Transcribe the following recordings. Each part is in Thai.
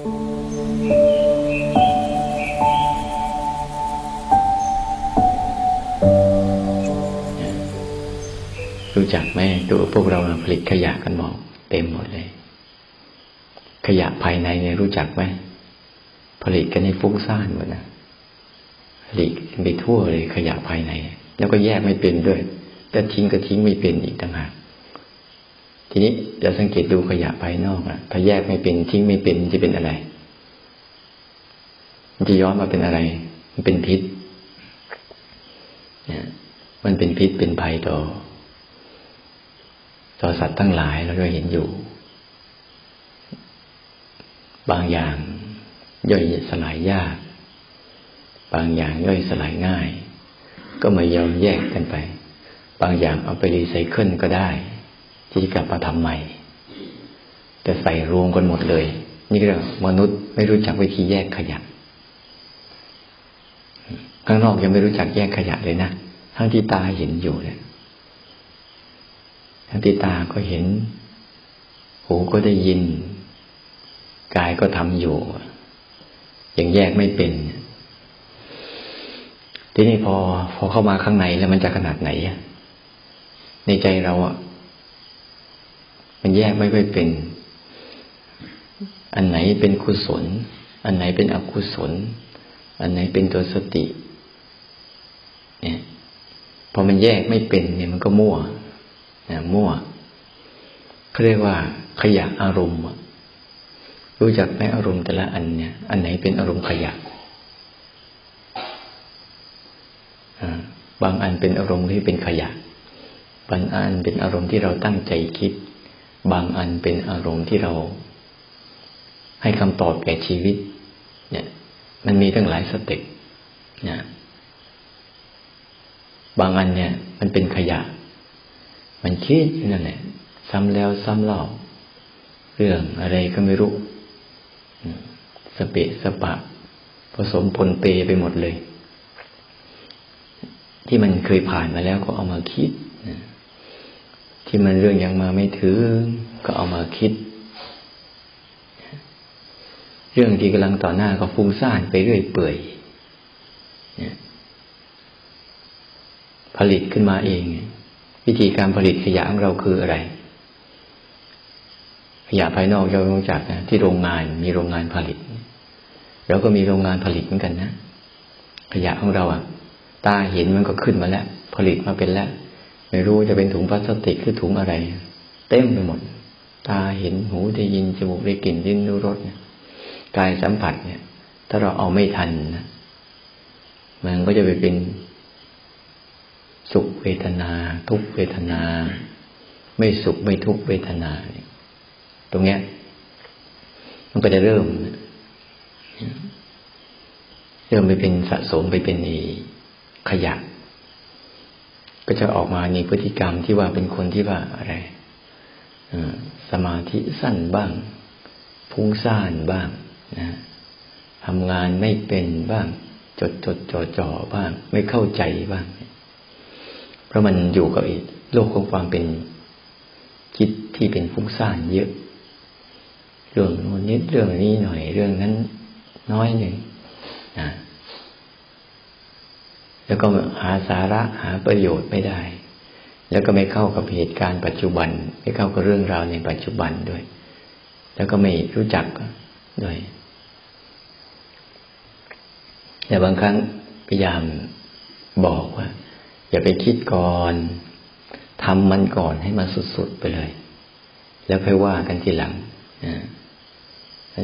รู้จักไหมตัวพวกเราผลิตขยะกันหมดเต็มหมดเลย ขยะภายในเนี่ยรู้จักไหมผลิตกันในฟุ้งซ่านหมดนะผลิตไปทั่วเลยขยะภายใน แล้วก็แยกไม่เป็นด้วยแต่ทิ้งก็ทิ้งไม่เป็นอีกต่างหาก ทีนี้เราสังเกตดูขยะภายนอกอะถ้าแยกไม่เป็นทิ้งไม่เป็นจะเป็นอะไรมันจะย้อนมาเป็นอะไร มันเป็นพิษเนี่ยมันเป็นพิษเป็นภัยต่อต่อสัตว์ทั้งหลายเราก็เห็นอยู่ บางอย่างย่อยสลายยาก บางอย่างย่อยสลายง่าย ก็ไม่ยอมแยกกันไป บางอย่างเอาไปรีไซเคิลก็ได้ ที่จะกลับมาทำใหม่ แต่ใส่รวมกันหมดเลย นี่ก็มนุษย์ไม่รู้จักวิธีแยกขยะข้างนอกยังไม่รู้จักแยกขยะเลยนะทั้งที่ตาเห็นอยู่เนี่ยทั้งที่ตาก็เห็น หูก็ได้ยินกายก็ทำอยู่ยังแยกไม่เป็นทีนี้พอ พอเข้ามาข้างในแล้วมันจะขนาดไหนในใจเราอะ มันแยกไม่ค่อยเป็น อันไหนเป็นกุศล อันไหนเป็นอกุศล อันไหนเป็นตัวสติ เนี่ย พอมันแยกไม่เป็นเนี่ยมันก็มั่วนะมั่วเขาเรียกว่า ขยะอารมณ์รู้จักไหมอารมณ์แต่ละอันเนี่ย อันไหนเป็นอารมณ์ขยะบางอันเป็นอารมณ์ที่เป็นขยะ บางอันเป็นอารมณ์ที่เราตั้งใจคิด บางอันเป็นอารมณ์ที่เรา ให้คำตอบแก่ชีวิต เนี่ย มันมีตั้งหลายสเต็ปนะบางอันเนี่ย มันเป็นขยะ มันคิดอยู่นั่นแหละซ้ำแล้วซ้ำเล่า เรื่องอะไรก็ไม่รู้สเปะสปะ ผสมปนเปไปหมดเลย ที่มันเคยผ่านมาแล้วก็เอามาคิด ที่มันเรื่องยังมาไม่ถึงก็เอามาคิด เรื่องที่กำลังต่อหน้าก็ฟุ้งซ่านไปเรื่อยเปื่อยผลิตขึ้นมาเอง วิธีการผลิตขยะของเราคืออะไร ขยะภายนอกเรารู้จักนะที่โรงงานมีโรงงานผลิตเราก็มีโรงงานผลิตเหมือนกันนะขยะของเราอะ ตาเห็นมันก็ขึ้นมาแล้ว ผลิตมาเป็นแล้ว ไม่รู้จะเป็นถุงพลาสติกหรือถุงอะไร เต็มไปหมด ตาเห็นหูได้ยินจมูกได้กลิ่นลิ้นรู้รสกายสัมผัสเนี่ย ถ้าเราเอาไม่ทันนะมันก็จะไปเป็นสุขเวทนา ทุกเวทนา ไม่สุขไม่ทุกเวทนาตรงเนี้ย มันก็จะเริ่มเริ่มไปเป็นสะสมไปเป็นขยะ ก็จะออกมาในพฤติกรรมที่ว่าเป็นคนที่ว่าอะไรสมาธิสั้นบ้าง พุ่งซ่านบ้างนะทำงานไม่เป็นบ้าง จดจดจ่อจ่อบ้าง ไม่เข้าใจบ้าง เพราะมันอยู่กับโลกของความเป็นคิดที่เป็นฟุ้งซ่านเยอะ เรื่องโน้นนิดเรื่องนี้หน่อยเรื่องนั้น น้อยหนึ่งนะ แล้วก็หาสาระหาประโยชน์ไม่ได้ แล้วก็ไม่เข้ากับเหตุการณ์ปัจจุบัน ไม่เข้ากับเรื่องราวในปัจจุบันด้วย แล้วก็ไม่รู้จักด้วย แต่บางครั้งพยายามบอกว่า อย่าไปคิดก่อนทำมันก่อนให้มันสุดๆไปเลย แล้วค่อยว่ากันทีหลังนะ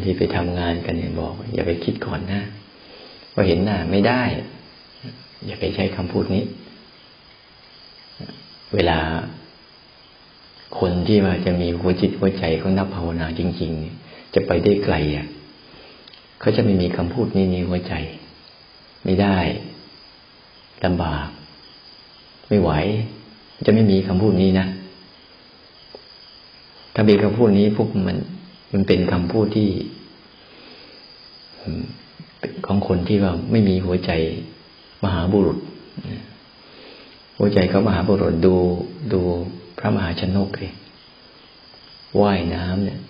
ที่ไปทำงานกันเนี่ยบอก อย่าไปคิดก่อนนะว่าเห็นหน้าไม่ได้ อย่าไปใช้คำพูดนี้ เวลาคนที่ว่าจะมีหัวจิตหัวใจเขานับภาวนาจริง ๆ จะไปได้ไกลอะเขาจะไม่มีคำพูดนี้ในหัวใจ ไม่ได้ลำบาก ไม่ไหว จะไม่มีคำพูดนี้นะถ้ามีคำพูดนี้พวกมัน มันเป็นคำพูดที่ของคนที่ว่าไม่มีหัวใจ มหาบุรุษหัวใจเขามหาบุรุษดูดูพระมหาชนกเลยว่ายน้ำเนี่ย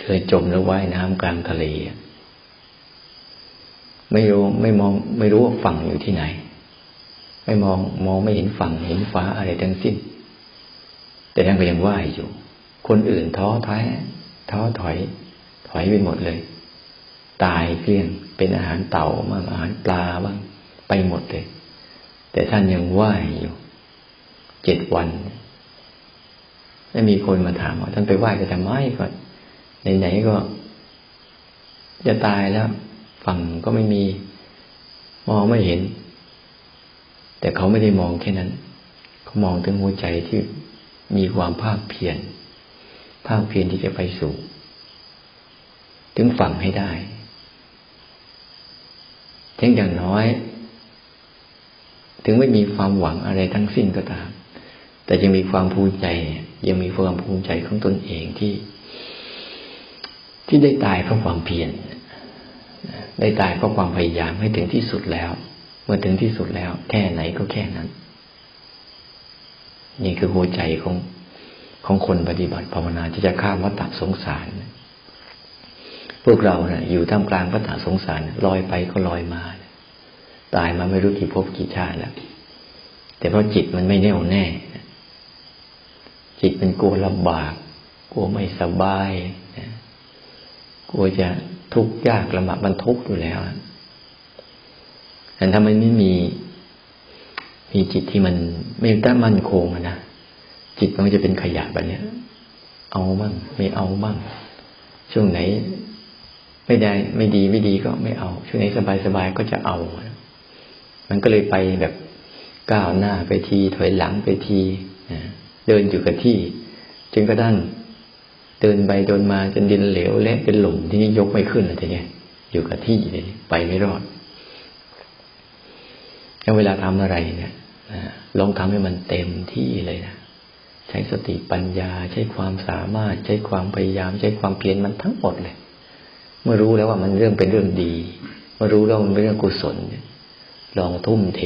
เคยจมแล้วว่ายน้ำกลางทะเลไม่รู้ไม่มอง ไม่รู้ว่าฝั่งอยู่ที่ไหน ไม่มองมองไม่เห็นฝั่งเห็นฟ้าอะไรทั้งสิ้น แต่ท่านก็ยังว่ายอยู่ คนอื่นท้อแท้ท้อถอย ถอยไปหมดเลย ตายเกลี้ยง เป็นอาหารเต่าบ้างอาหารปลาบ้างไปหมดเลย แต่ท่านยังว่ายอยู่เจ็ดวันแล้วมีคนมาถามว่าท่านไปไหว้ก็ทำไมก่อนไหนๆก็ จะตายแล้ว ฝั่งก็ไม่มี มองไม่เห็น แต่เขาไม่ได้มองแค่นั้น เขามองถึงหัวใจที่มีความภาคเพียรภาคเพียรที่จะไปสู่ ถึงฝั่งให้ได้ ถึงอย่างน้อย ถึงไม่มีความหวังอะไรทั้งสิ้นก็ตาม แต่ยังมีความภูมิใจ ยังมีความภูมิใจของตนเองที่ ที่ได้ตายเพราะความเพียรได้ตายเพราะความพยายามให้ถึงที่สุดแล้ว เมื่อถึงที่สุดแล้ว แค่ไหนก็แค่นั้น นี่คือหัวใจของของคนปฏิบัติภาวนาที่จะข้ามวัฏสงสาร วกเราเนะ่ยอยู่ท่ามกลางวัฏสงสารลอยไปก็ลอยมา ตายมาไม่รู้กี่ภพกี่ชาติแล้วแต่เพราะจิตมันไม่แน่วแน่ จิตมันกลัวลำบาก กลัวไม่สบายกลัวจะทุกข์ยากลำบากมันทุกข์อยู่แล้วแต่ถ้ามันไม่มีมีจิตที่มันไม่ตั้งมั่นคงนะจิตมันจะเป็นขยะแบบนี้เอาบ้างไม่เอาบ้างช่วงไหน ไม่ได้ ไม่ดีไม่ดีก็ไม่เอา ช่วงไหนสบายสบายก็จะเอา มันก็เลยไปแบบก้าวหน้าไปทีถอยหลังไปทีเดินอยู่กับที่ จนกระทั่งเดินไปเดินมาจนดินเหลวและเป็นหลุมที่นี่ยกไม่ขึ้นเลยทีนี้อยู่กับที่เลยไปไม่รอดแล้วเวลาทำอะไรเนี่ยลองทำให้มันเต็มที่เลยนะใช้สติปัญญา ใช้ความสามารถ ใช้ความพยายาม ใช้ความเพียรมันทั้งหมดเลย มื่อรู้แล้วว่ามันเรื่องเป็นเรื่องดีเมื่อรู้แล้วมันเป็นเรื่องกุศลลองทุ่มเท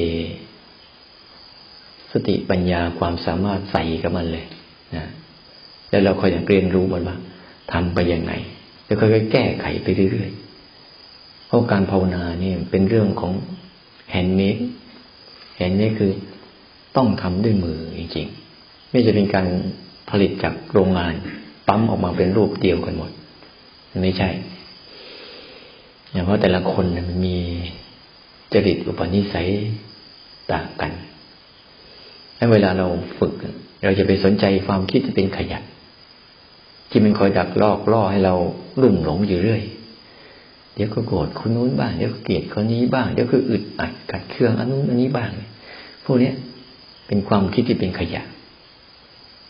สติปัญญาความสามารถใส่กับมันเลยนะแล้วเราคอยอยากเรียนรู้มันว่าทำไปยังไงแล้วค่อยๆแก้ไขไปเรื่อยๆเพราะการภาวนาเนี่ยเป็นเรื่องของ handmade handmade คือต้องทำด้วยมือจริงๆ ไม่จะเป็นการผลิตจากโรงงาน ปั๊มออกมาเป็นรูปเดียวกันหมด ไม่ใช่ เพราะแต่ละคนมันมีจริตอุปนิสัยต่างกันให้เวลาเราฝึก เราจะไปสนใจความคิดที่เป็นขยันที่มันคอยดักลอกล่อให้เราลุ่มหลงอยู่เรื่อย เดี๋ยวก็โกรธคนนู้นบ้าง เดี๋ยวก็เกลียดคนนี้บ้าง เดี๋ยวก็อึดอัดกัดเครื่องอันนู้นอันนี้บ้าง พวกนี้เป็นความคิดที่เป็นขยะ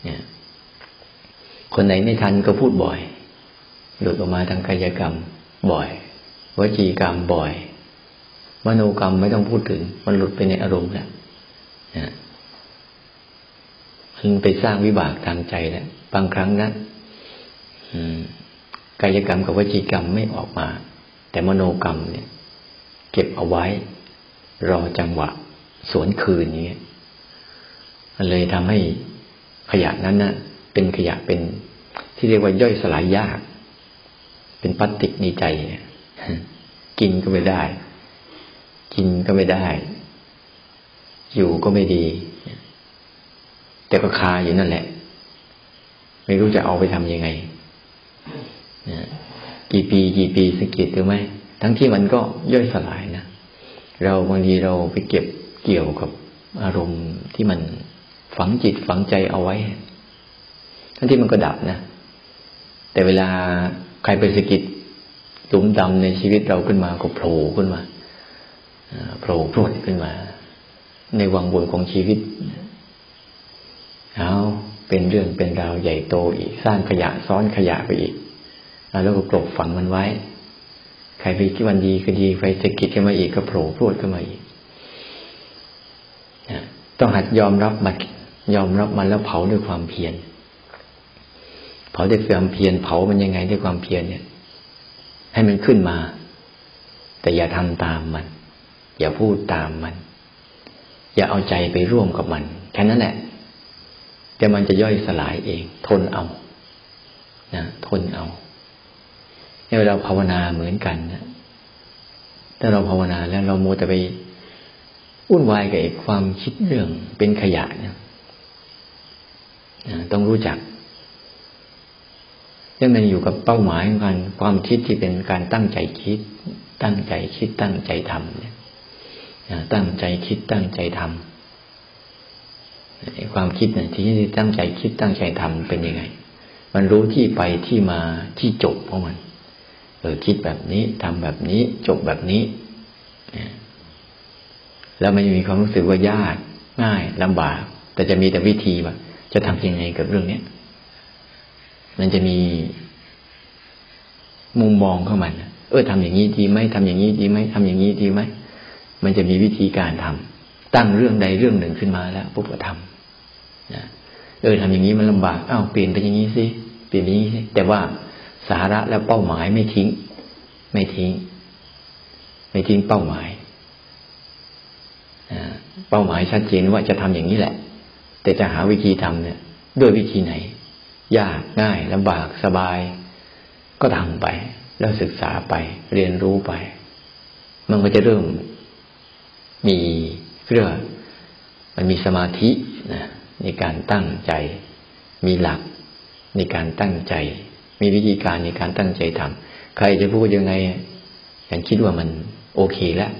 เนี่ย คนไหนไม่ทันก็พูดบ่อย หลุดออกมาทางกายกรรมบ่อย วจีกรรมบ่อยมโนกรรมไม่ต้องพูดถึง มันหลุดไปในอารมณ์แล้วมันไปสร้างวิบากทางใจแล้วบางครั้งนะกายกรรมกับวจีกรรมไม่ออกมา แต่มโนกรรมเนี่ย เก็บเอาไว้ รอจังหวะ สวนคืนนี้มันเลยทำให้ขยะนั้นนะ่ะ เป็นขยะเป็นที่เรียกว่าย่อยสลายยาก เป็นพลาสติกในใจ กินก็ไม่ได้ กินก็ไม่ได้ อยู่ก็ไม่ดี แต่ก็คาอยู่นั่นแหละ ไม่รู้จะเอาไปทำยังไงกี่ปีกี่ปีสังเกตดูไหมทั้งที่มันก็ย่อยสลายนะเราบางทีเราไปเก็บเกี่ยวกับอารมณ์ที่มันฝังจิตฝังใจเอาไว้ ทั้งที่มันก็ดับนะ แต่เวลาใครไปสกิด หลุมดำในชีวิตเราขึ้นมาก็โผล่ขึ้นมาโผล่พรวดขึ้นมา ในวังวนของชีวิตเอาเป็นเรื่องเป็นราวใหญ่โตอีก สร้างขยะซ้อนขยะไปอีก แล้วก็กลบฝังมันไว้ ใครไปคิดวันดีก็ดีไปสะกิดขึ้นมาอีกก็โผล่พูดขึ้นมาอีกต้องหัดยอมรับมันยอมรับมันแล้วเผาด้วยความเพียรเผาด้วยความเพียรเผามันยังไงด้วยความเพียรเนี่ย ให้มันขึ้นมา แต่อย่าทำตามมัน อย่าพูดตามมัน อย่าเอาใจไปร่วมกับมัน แค่นั้นแหละแต่มันจะย่อยสลายเอง ทนเอานะทนเอาเนี่ยเราภาวนาเหมือนกันนะถ้าเราภาวนาแล้วเราโมแต่ไปวุ่นวายกับไอ้ความคิดเรื่องเป็นขยะเนี่ยต้องรู้จัก ยังมันอยู่กับเป้าหมายของการความคิดที่เป็นการตั้งใจคิด ตั้งใจคิดตั้งใจทำเนี่ยตั้งใจคิดตั้งใจทำความคิดเนี่ยที่ตั้งใจคิดตั้งใจทำเป็นยังไง มันรู้ที่ไปที่มาที่จบของมันเออคิดแบบนี้ทำแบบนี้จบแบบนี้แล้วมันมีความรู้สึกว่ายากง่ายลำบาก แต่จะมีแต่วิธีว่าจะทำยังไงกับเรื่องเนี้ย มันจะมีมุมมองเข้ามาเออทำอย่างนี้ดีไหมทำอย่างนี้ดีไหมทำอย่างนี้ดีไหมมันจะมีวิธีการทำตั้งเรื่องใดเรื่องหนึ่งขึ้นมาแล้วปุ๊บก็ทำนะเออทำอย่างนี้มันลำบากอ้าวเปลี่ยนไปอย่างนี้สิเปลี่ยนอย่างนี้สิแต่ว่าสาระและเป้าหมายไม่ทิ้ง ไม่ทิ้ง ไม่ทิ้งเป้าหมายเป้าหมายชัดเจนว่าจะทำอย่างนี้แหละ แต่จะหาวิธีทำเนี่ย ด้วยวิธีไหน ยากง่ายลำบากสบาย ก็ทำไป แล้วศึกษาไปเรียนรู้ไป มันก็จะเริ่มมีเรื่องมันมีสมาธินะในการตั้งใจ มีหลักในการตั้งใจ มีวิธีการในการตั้งใจทำใครจะพูดยังไงฉันคิดว่ามันโอเคแล้ว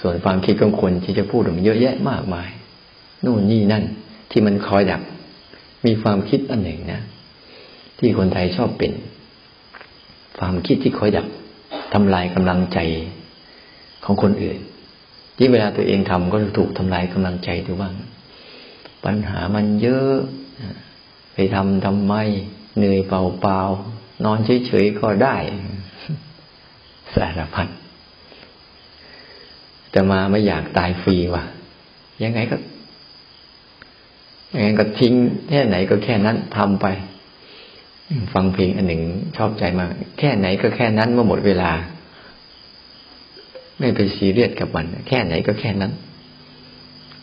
ส่วนความคิดของคนที่จะพูดมันเยอะแยะมากมาย นู่นนี่นั่น ที่มันคอยดัก มีความคิดอันหนึ่งนะที่คนไทยชอบเป็น ความคิดที่คอยดักทำลายกำลังใจของคนอื่นที่เวลาตัวเองทำก็ถูกทำลายกำลังใจตัวบ้าง ปัญหามันเยอะ ไปทำทำไม เหนื่อยเปล่าๆ นอนเฉยๆ ก็ได้ สารพัดจะมาไม่อยากตายฟรีว่ะ ยังไงก็ ยังไงก็ทิ้งแค่ไหนก็แค่นั้นทำไป ฟังเพลงอันหนึ่งชอบใจมาก แค่ไหนก็แค่นั้นเมื่อหมดเวลา ไม่ไปซีเรียสกับมัน แค่ไหนก็แค่นั้น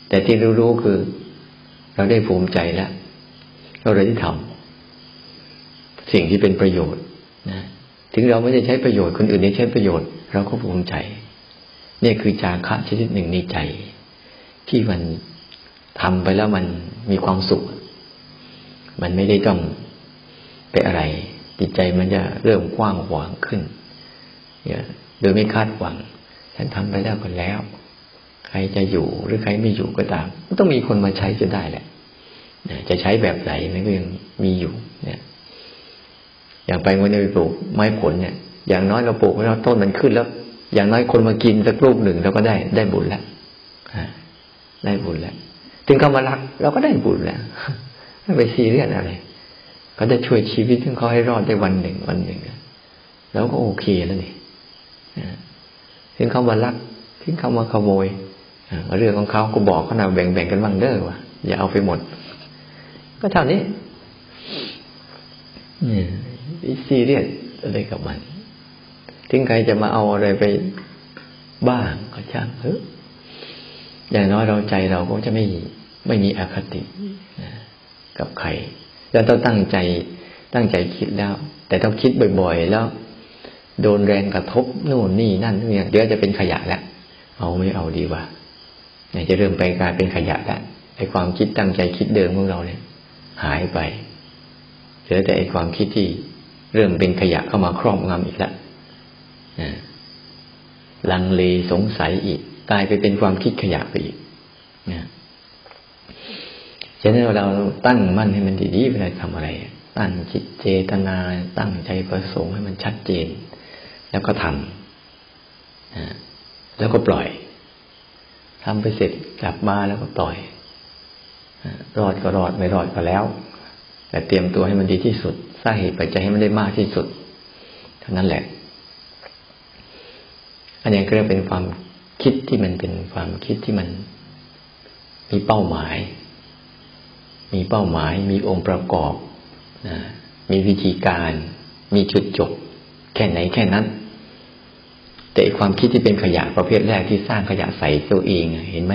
แต่ที่รู้ๆคือ เราได้ภูมิใจแล้วเราได้ทำสิ่งที่เป็นประโยชน์นะถึงเราไม่ได้ใช้ประโยชน์คนอื่นได้ใช้ประโยชน์ เราก็ภูมิใจนี่คือจาคะชนิดหนึ่งในใจ ที่มัน ทำไปแล้วมันมีความสุข มันไม่ได้ต้องไปอะไร จิตใจมันจะเริ่มกว้างขวางขึ้นโดยไม่คาดหวัง ฉันทำไปแล้วก็แล้ว ใครจะอยู่หรือใครไม่อยู่ก็ตามต้องมีคนมาใช้จะได้แหละจะใช้แบบไหนมันก็ยังมีอยู่ เนี่ย อย่างไปวันนี้ไปปลูกไม้ผลเนี่ย อย่างน้อยเราปลูกแล้วต้นมันขึ้นแล้ว อย่างน้อยคนมากินสักลูกหนึ่งเราก็ได้ได้บุญแล้วได้บุญแล้ว ถึงเขามารัก เราก็ได้บุญแล้วไม่ไปซีเรียสอะไรเขาจะช่วยชีวิตของเขาให้รอดได้วันหนึ่งวันหนึ่งแล้วก็โอเคแล้วนี่ถึงเขามารักถึงเขามาขโมยเรื่องของเขาก็บอกเขาหนาแบ่งแบ่งกันบ้างเด้อวะอย่าเอาไปหมด ก็เท่านี้ซีเรียสอะไรกับมัน ถึงใครจะมาเอาอะไรไปบ้างก็ช่างเถอะอย่างน้อยเราใจเราก็จะไม่ ไม่มีอคตินะกับใคร แล้วต้องตั้งใจตั้งใจคิดแล้ว แต่ต้องคิดบ่อยๆ แล้ว โดนแรงกระทบนู่นนี่นั่นเนี่ยเดี๋ยวจะเป็นขยะแล้วเอาไม่เอาดีว่าเนี่ยจะเริ่มไปกลายเป็นขยะแล้วไอ้ความคิดตั้งใจคิดเดิมของเราเนี่ย หายไปเหลือแต่ไอ้ความคิดที่เริ่มเป็นขยะเข้ามาครอบงำอีกแล้วลังเลสงสัยอีกกลายไปเป็นความคิดขยะไปอีกนะ ฉะนั้นเราตั้งมั่นให้มันดีๆเวลาทำอะไร ตั้งจิตเจตนา ตั้งใจประสงค์ให้มันชัดเจน แล้วก็ทำแล้วก็ปล่อยทำไปเสร็จกลับมาแล้วก็ปล่อยรอดก็รอดไม่รอดก็แล้ว แต่เตรียมตัวให้มันดีที่สุดสร้างเหตุปัจจัยให้มันได้มากที่สุดเท่านั้นแหละ อันนี้ก็เรียกเป็นความคิดที่มันเป็นความคิดที่มัน มีเป้าหมาย มีเป้าหมาย มีองค์ประกอบนะมีวิธีการ มีจุดจบ แค่ไหนแค่นั้น แต่ความคิดที่เป็นขยะประเภทแรกที่สร้างขยะใส่ตัวเองเห็นไหม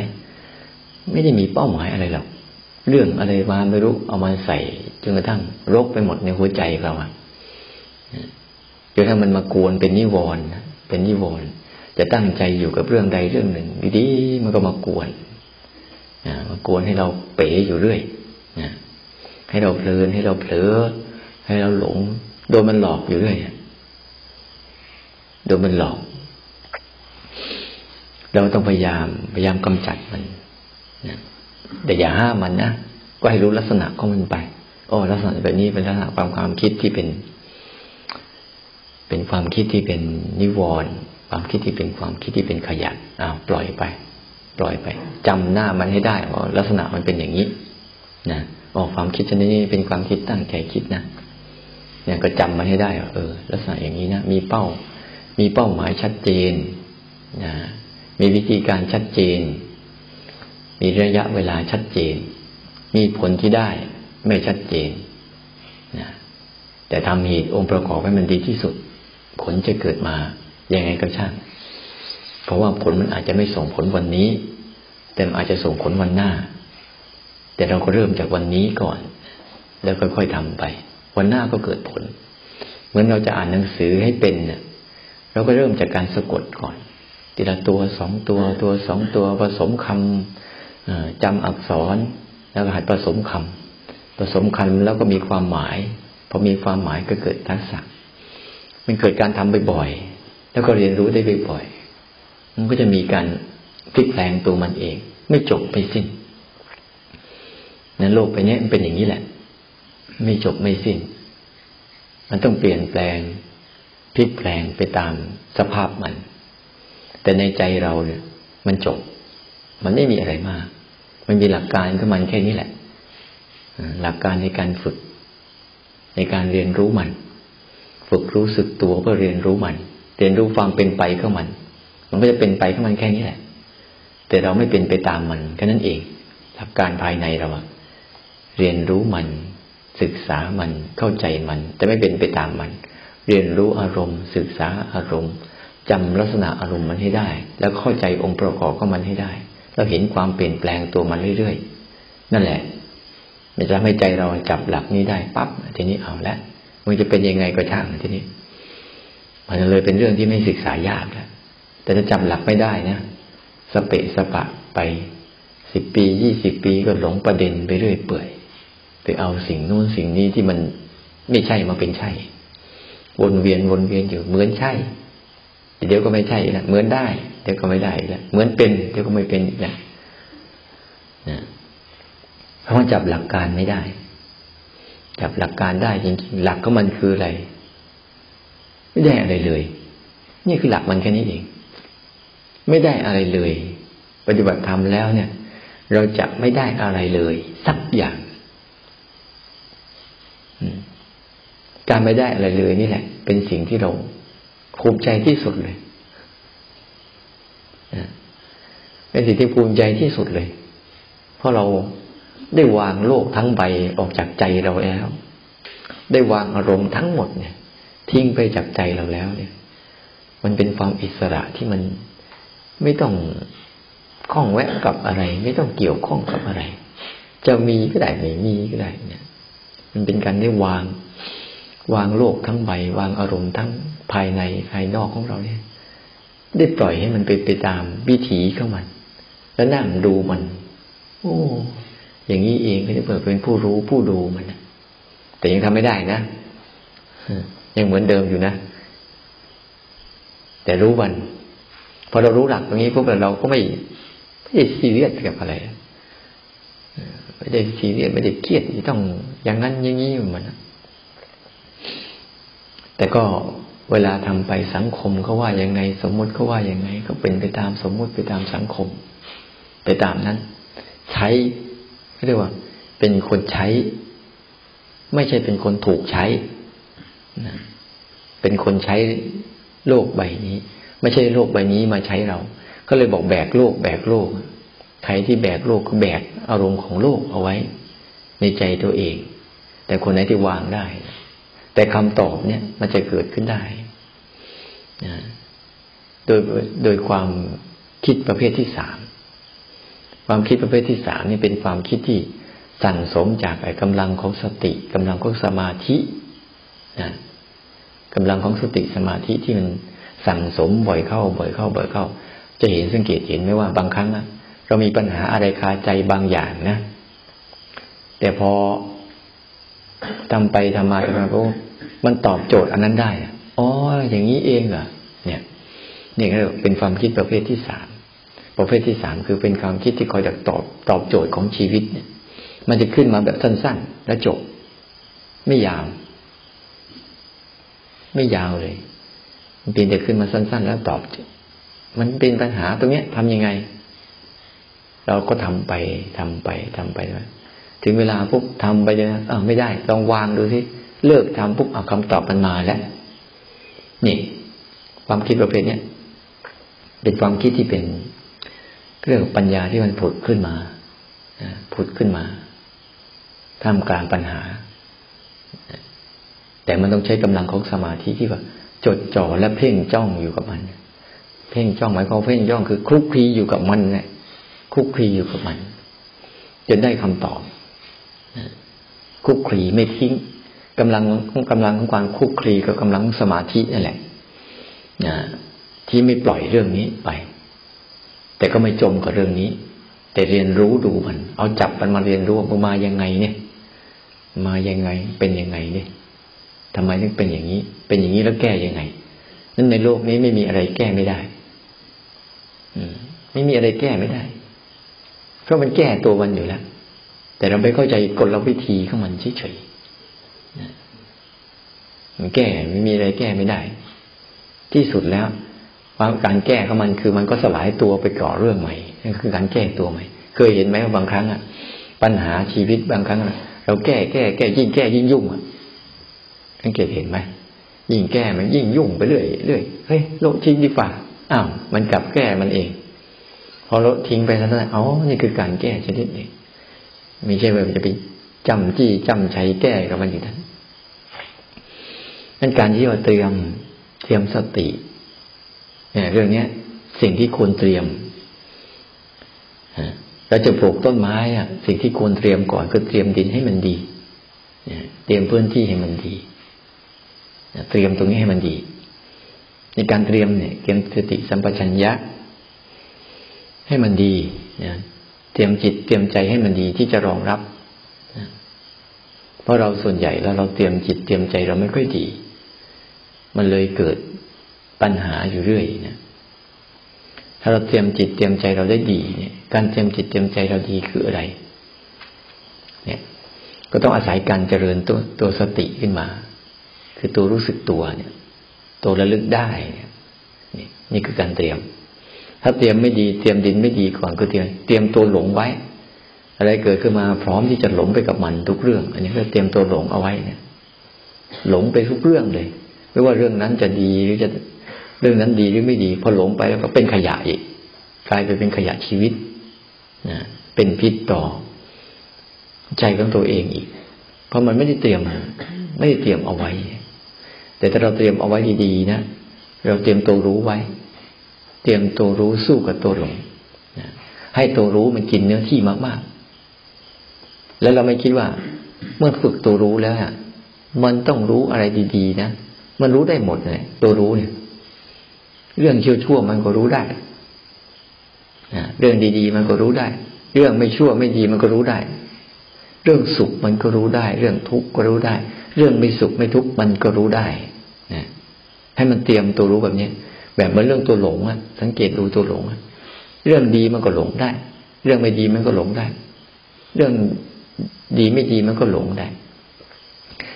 ไม่ได้มีเป้าหมายอะไรหรอกเรื่องอะไรมาไม่รู้เอามาใส่จนกระทั่งรกไปหมดในหัวใจเราอะจนถ้ามันมากวนเป็นนิวรณ์เป็นนิวรณ์จะตั้งใจอยู่กับเรื่องใดเรื่องหนึ่งดีๆมันก็มากวน มากวนให้เราเป๋อยู่เรื่อยให้เราเพลินให้เราเผลอ ให้เราหลง โดนมันหลอกอยู่เรื่อยโดนมันหลอก เราต้องพยายามพยายามกำจัดมันนะแต่อย่าห้ามมันนะก็ให้รู้ลักษณะของมันไปโอ้ลักษณะแบบนี้เป็นลักษณะความความคิดที่เป็น เป็นความคิดที่เป็นนิวรณ์ความคิดที่เป็นความคิดที่เป็นขยันอ้าวปล่อยไป ปล่อยไปจำหน้ามันให้ได้ว่าลักษณะมันเป็นอย่างนี้นะออกความคิดชนิดนี้เป็นความคิดตั้งใจคิดนะเนี่ยก็จำมันให้ได้ว่าเออ ลักษณะอย่างนี้นะมีเป้า มีเป้าหมายชัดเจนนะมีวิธีการชัดเจน มีระยะเวลาชัดเจน มีผลที่ได้ไม่ชัดเจนนะแต่ทำเหตุองค์ประกอบให้มันดีที่สุด ผลจะเกิดมายังไงก็ช่าง เพราะว่าผลมันอาจจะไม่ส่งผลวันนี้ แต่อาจจะส่งผลวันหน้า แต่เราก็เริ่มจากวันนี้ก่อน แล้วค่อยๆทำไป วันหน้าก็เกิดผล เหมือนเราจะอ่านหนังสือให้เป็นเนี่ยเราก็เริ่มจากการสะกดก่อน ทีละตัวสองตัวตัวสองตัวผสมคำจำอักษร แล้วก็หัดผสมคำผสมคำแล้วก็มีความหมายพอมีความหมายก็เกิดทักษะมันเกิดการทำบ่อยๆแล้วก็เรียนรู้ได้บ่อย มันก็จะมีการพลิกแปลงตัวมันเอง ไม่จบไม่สิ้นนั้นโลกไปเนี้ยมันเป็นอย่างนี้แหละ ไม่จบไม่สิ้น มันต้องเปลี่ยนแปลงพลิกแปลงไปตามสภาพมัน แต่ในใจเราเนี่ย มันจบ มันไม่มีอะไรมาก มันมีหลักการก็มันแค่นี้แหละ หลักการในการฝึก ในการเรียนรู้มัน ฝึกรู้สึกตัวเพื่อเรียนรู้มัน เรียนรู้ความเป็นไปของมัน มันก็จะเป็นไปของมันแค่นี้แหละ แต่เราไม่เป็นไปตามมันแค่นั้นเองหลักการภายในเราเรียนรู้มันศึกษามันเข้าใจมัน แต่ไม่เป็นไปตามมัน เรียนรู้อารมณ์ ศึกษาอารมณ์จำลักษณะอารมณ์มันให้ได้ แล้วเข้าใจองค์ประกอบของมันให้ได้แล้วเห็นความเปลี่ยนแปลงตัวมันเรื่อยๆ นั่นแหละ มันจะให้ใจเราจับหลักนี้ได้ปั๊บทีนี้เอาละมันจะเป็นยังไงก็ช่างทีนี้ มันเลยเป็นเรื่องที่ไม่ศึกษายากแล้ว แต่ถ้าจับหลักไม่ได้นะสเปะสปะไปสิบปียี่สิบปีก็หลงประเด็นไปเรื่อยเปื่อยไปเอาสิ่งนู้นสิ่งนี้ที่มันไม่ใช่มาเป็นใช่ วนเวียนวนเวียนอยู่เหมือนใช่เดี๋ยวก็ไม่ใช่แล้วเหมือนได้ เดี๋ยวก็ไม่ได้แล้วเหมือนเป็น เดี๋ยวก็ไม่เป็นอีกแล้วนะเพราะมันจับหลักการไม่ได้ จับหลักการได้จริงๆหลักก็มันคืออะไร ไม่ได้อะไรเลย นี่คือหลักมันแค่นี้เอง ไม่ได้อะไรเลย ปฏิบัติธรรมแล้วเนี่ย เราจะไม่ได้อะไรเลย สักอย่างการไม่ได้อะไรเลยนี่แหละ เป็นสิ่งที่เราภูมิใจที่สุดเลยเป็นสิ่งที่ภูมิใจที่สุดเลย เพราะเราได้วางโลกทั้งใบออกจากใจเราแล้ว ได้วางอารมณ์ทั้งหมดเนี่ย ทิ้งไปจากใจเราแล้วเนี่ย มันเป็นความอิสระที่มัน ไม่ต้องข้องแวะกับอะไร ไม่ต้องเกี่ยวข้องกับอะไร จะมีก็ได้ไม่มีก็ได้เนี่ย มันเป็นการได้วาง วางโลกทั้งใบ วางอารมณ์ทั้งภายในภายนอกของเราเนี่ย ได้ปล่อยให้มันเป็นไปตามวิถีของมัน แล้วนั่งดูมัน โอ้อย่างนี้เองก็จะเปิดเป็นผู้รู้ผู้ดูมันแต่ยังทำไม่ได้นะยังเหมือนเดิมอยู่นะ แต่รู้มัน พอเรารู้หลักตรงนี้พวกเราก็ไม่ไม่ได้ซีเรียสกับอะไรไม่ได้ซีเรียสไม่ได้เครียดที่ต้องอย่างนั้นอย่างนี้เหมันแต่ก็เวลาทำไปสังคมเขาว่ายังไง สมมุติเขาว่ายังไง ก็เป็นไปตามสมมุติไปตามสังคม ไปตามนั้น ใช้เรียกว่า เป็นคนใช้ ไม่ใช่เป็นคนถูกใช้นะเป็นคนใช้โลกใบนี้ ไม่ใช่โลกใบนี้มาใช้เรา ก็เลยบอกแบกโลก แบกโลก ใครที่แบกโลกก็แบกอารมณ์ของโลกเอาไว้ ในใจตัวเอง แต่คนไหนที่วางได้ แต่คำตอบเนี่ยมันจะเกิดขึ้นได้นะโดยโดยความคิดประเภทที่สามความคิดประเภทที่สามนี่เป็นความคิดที่สั่งสมจากไอ้กำลังของสติกำลังของสมาธินะกำลังของสติสมาธิที่มัน สั่งสมบ่อยเข้า บ่อยเข้า บ่อยเข้า จะเห็นสังเกตเห็นไหมว่าบางครั้งนะเรามีปัญหาอะไรคาใจบางอย่างนะ แต่พอทำไปทำมาทำมาก็มันตอบโจทย์อันนั้นได้อ๋ออย่างนี้เองเหรอเนี่ยนี่ก็เป็นความคิดประเภทที่สามประเภทที่สามคือเป็นความคิดที่คอยดักตอบตอบโจทย์ของชีวิตเนี่ย มันจะขึ้นมาแบบสั้นๆ และจบ ไม่ยาว ไม่ยาวเลย มันเพียงแต่ขึ้นมาสั้น ๆ แล้วตอบ มันเป็นปัญหาตรงเนี้ยทำยังไง เราก็ทำไปทำไปทำไปถึงเวลาปุ๊บทำไปเลยนะอ้าวไม่ได้ ลองวางดูสิเลิกทำปุ๊บเอาคำตอบมันมาแล้ว นี่ ความคิดประเภทนี้เป็นความคิดที่เป็นเรื่องปัญญาที่มันผุดขึ้นมาผุดขึ้นมาท่ามกลางปัญหา แต่มันต้องใช้กำลังของสมาธิที่ว่า จดจ่อและเพ่งจ้องอยู่กับมัน เพ่งจ้องหมายความเพ่งจ้องคือคลุกคลีอยู่กับมันเนี่ยคลุกคลีอยู่กับมันจนได้คำตอบคุกคลีไม่ทิ้งกำลังกำลังของการคุกคลีกับกำลังสมาธินั่นแหละนะที่ไม่ปล่อยเรื่องนี้ไป แต่ก็ไม่จมกับเรื่องนี้ แต่เรียนรู้ดูมัน เอาจับมันมาเรียนรู้ว่ามายังไงเนี่ย มายังไงเป็นยังไงเนี่ย ทำไมถึงเป็นอย่างนี้ เป็นอย่างนี้แล้วแก้ยังไง นั่นในโลกนี้ไม่มีอะไรแก้ไม่ได้ อืม ไม่มีอะไรแก้ไม่ได้ เพราะมันแก้ตัวมันอยู่แล้ว แต่เราไม่เข้าใจกลวิธีของมันเฉยๆมันแก้ไม่มีอะไรแก้ไม่ได้ ที่สุดแล้วว่าการแก้ของมันคือมันก็สลายตัวไปก่อเรื่องใหม่นั่นคือการแก้ตัวใหม่ เคยเห็นไหมว่าบางครั้งอะ ปัญหาชีวิตบางครั้งเราแก้แก้แก้ยิ่งแก้ยิ่งยุ่งอะ สังเกตเห็นไหมยิ่งแก้มันยิ่งยุ่งไปเรื่อยเรื่อยเฮ้ยโลทิ้งดีกว่าอ้าวมันกลับแก้มันเอง พอโลดทิ้งไปแล้วนะอ๋อนี่คือการแก้ชนิดนี้ไม่ใช่ว่าจะไปจำจี้จำใช้แก้กับมันอย่างนั้นนั่นการที่เราเตรียมเตรียมสติเนี่ยเรื่องเนี้ย สิ่งที่ควรเตรียมเราจะปลูกต้นไม้อะสิ่งที่ควรเตรียมก่อนคือเตรียมดินให้มันดีเตรียมพื้นที่ให้มันดี เตรียมตรงนี้ให้มันดี ในการเตรียมเนี่ยเตรียมสติสัมปชัญญะ ให้มันดีนะเตรียมจิตเตรียมใจให้มันดีที่จะรองรับเพราะเราส่วนใหญ่แล้วเราเตรียมจิตเตรียมใจเราไม่ค่อยดี มันเลยเกิดปัญหาอยู่เรื่อยนะถ้าเราเตรียมจิตเตรียมใจเราได้ดีเนี่ย การเตรียมจิตเตรียมใจเราดีคืออะไร เนี่ย ก็ต้องอาศัยการเจริญตัวตัวสติขึ้นมา คือตัวรู้สึกตัวเนี่ย ตัวระลึกได้เนี่ยนี่คือการเตรียม ถ้าเตรียมไม่ดีเตรียมดินไม่ดีก่อนก็เตรียมเตรียมตัวหลงไว้ อะไรเกิดขึ้นมาพร้อมที่จะหลงไปกับมันทุกเรื่อง อันนี้ก็เตรียมตัวหลงเอาไว้เนี่ย หลงไปทุกเรื่องเลยไม่ว่าเรื่องนั้นจะดีหรือจะเรื่องนั้นดีหรือไม่ดี พอหลงไปแล้วก็เป็นขยะอีกกลายไปเป็นขยะชีวิตนะเป็นพิษต่อใจของตัวเองอีก เพราะมันไม่ได้เตรียมไม่ได้เตรียมเอาไว้ แต่ถ้าเราเตรียมเอาไว้ดีๆนะเราเตรียมตัวรู้ไว้ เตรียมตัวรู้สู้กับตัวหลงให้ตัวรู้มันกินเนื้อที่มากๆ แล้วเราไม่คิดว่า เมื่อฝึกตัวรู้แล้วอะมันต้องรู้อะไรดีๆนะมันรู้ได้หมดเลยตัวรู้เนี่ย เรื่องชั่วๆมันก็รู้ได้เรื่องดีๆ มันก็รู้ได้ เรื่องไม่ชั่วไม่ดีมันก็รู้ได้ เรื่องสุขมันก็รู้ได้ เรื่องทุกข์ก็รู้ได้ เรื่องไม่สุขไม่ทุกข์มันก็รู้ได้ให้มันเตรียมตัวรู้แบบนี้แบบเหมือนเรื่องตัวหลงอะสังเกตดูตัวหลงอะเรื่องดีมันก็หลงได้ เรื่องไม่ดีมันก็หลงได้ เรื่องดีไม่ดีมันก็หลงได้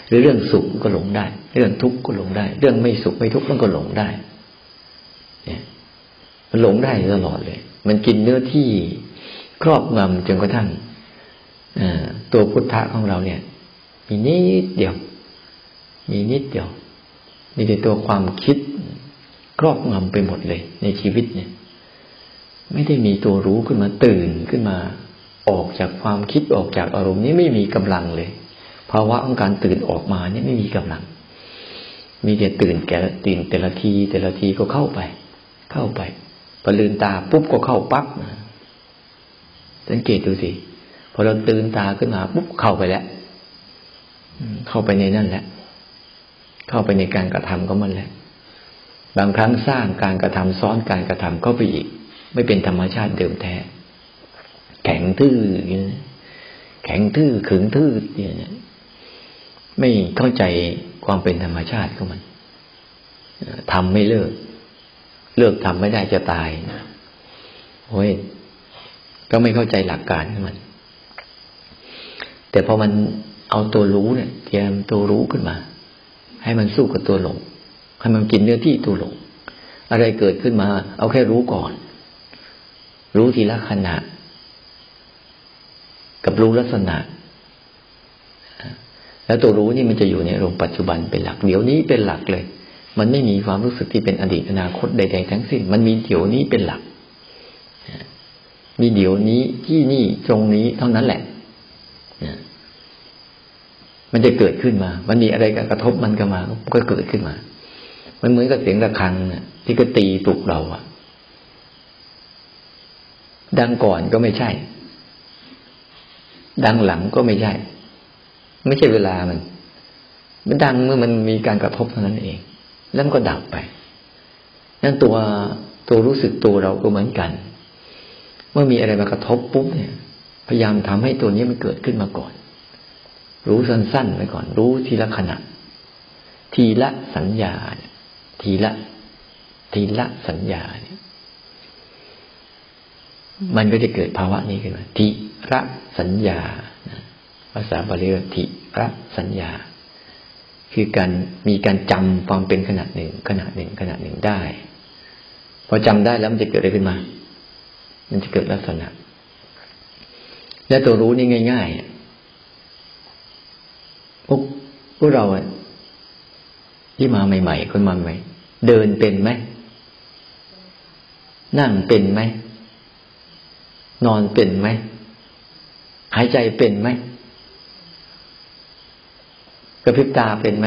หรือเรื่องสุขก็หลงได้ เรื่องทุกข์ก็หลงได้ เรื่องไม่สุขไม่ทุกข์มันก็หลงได้เนี่ยมันหลงได้ตลอดเลย มันกินเนื้อที่ครอบงำจนกระทั่งตัวพุทธะของเราเนี่ย มีนิดเดียว มีนิดเดียวมีแต่ตัวความคิดครอบงำไปหมดเลย ในชีวิตเนี่ย ไม่ได้มีตัวรู้ขึ้นมาตื่นขึ้นมา ออกจากความคิดออกจากอารมณ์นี้ไม่มีกำลังเลยภาวะของการตื่นออกมาเนี่ยไม่มีกำลัง มีแต่ตื่นแก่ตื่นแต่ละที แต่ละทีก็เข้าไป เข้าไปพอลืมตาปุ๊บก็เข้าปั๊บสังเกตดูสิพอเราตื่นตาขึ้นมาปุ๊บเข้าไปแล้วเข้าไปในนั่นแหละ เข้าไปในการกระทำก็มันแหละ บางครั้งสร้างการกระทำซ้อนการกระทำก็ไปอีก ไม่เป็นธรรมชาติเดิมแท้ แข็งทื่อแข็งทื่อขึงทื่อเนี่ยไม่เข้าใจความเป็นธรรมชาติของมันทำไม่เลิก เลิกทำไม่ได้จะตายโอ้ยก็ไม่เข้าใจหลักการของมัน แต่พอมันเอาตัวรู้เนี่ยเตรียมตัวรู้ขึ้นมา ให้มันสู้กับตัวหลงให้มันกินเนื้อที่ตัวหลงอะไรเกิดขึ้นมา เอาแค่รู้ก่อน รู้ทีละขณะ กับรู้ลักษณะ แล้วตัวรู้นี่มันจะอยู่ในอารมปัจจุบันเป็นหลัก เดี๋ยวนี้เป็นหลักเลย มันไม่มีความรู้สึกที่เป็นอดีตอนาคตใด ๆ ทั้งสิ้น มันมีเดี๋ยวนี้เป็นหลัก มีเดี๋ยวนี้ที่นี่ตรงนี้เท่านั้นแหละ มันจะเกิดขึ้นมา มันมีอะไรกระทบมันก็มาก็เกิดขึ้นมา มันเหมือนกับเสียงระฆังที่ก็ตีปลุกเราอะดังก่อนก็ไม่ใช่ ดังหลังก็ไม่ใช่ ไม่ใช่เวลามัน มันดังเมื่อมันมีการกระทบเท่านั้นเอง แล้วมันก็ดับไป นั่นตัวตัวรู้สึกตัวเราก็เหมือนกัน เมื่อมีอะไรมากระทบปุ๊บเนี่ย พยายามทำให้ตัวนี้มันเกิดขึ้นมาก่อน รู้สั้นๆไว้ก่อน รู้ทีละขณะ ทีละสัญญา ทีละ ทีละสัญญาเนี่ยมันก็จะเกิดภาวะนี้ขึ้นมาทีระสัญญาภาษาบาลีเรียกทีระสัญญา คือการมีการจำความเป็นขนาดหนึ่งขนาดหนึ่งขนาดหนึ่งได้ พอจำได้แล้วมันจะเกิดอะไรขึ้นมา มันจะเกิดลักษณะ และตัวรู้นี่ง่าย ๆ พวกพวกเราอะที่มาใหม่ๆคนมาใหม่เดินเป็นไหมนั่งเป็นไหมนอนเป็นไหมหายใจเป็นไหมกระพริบตาเป็นไหม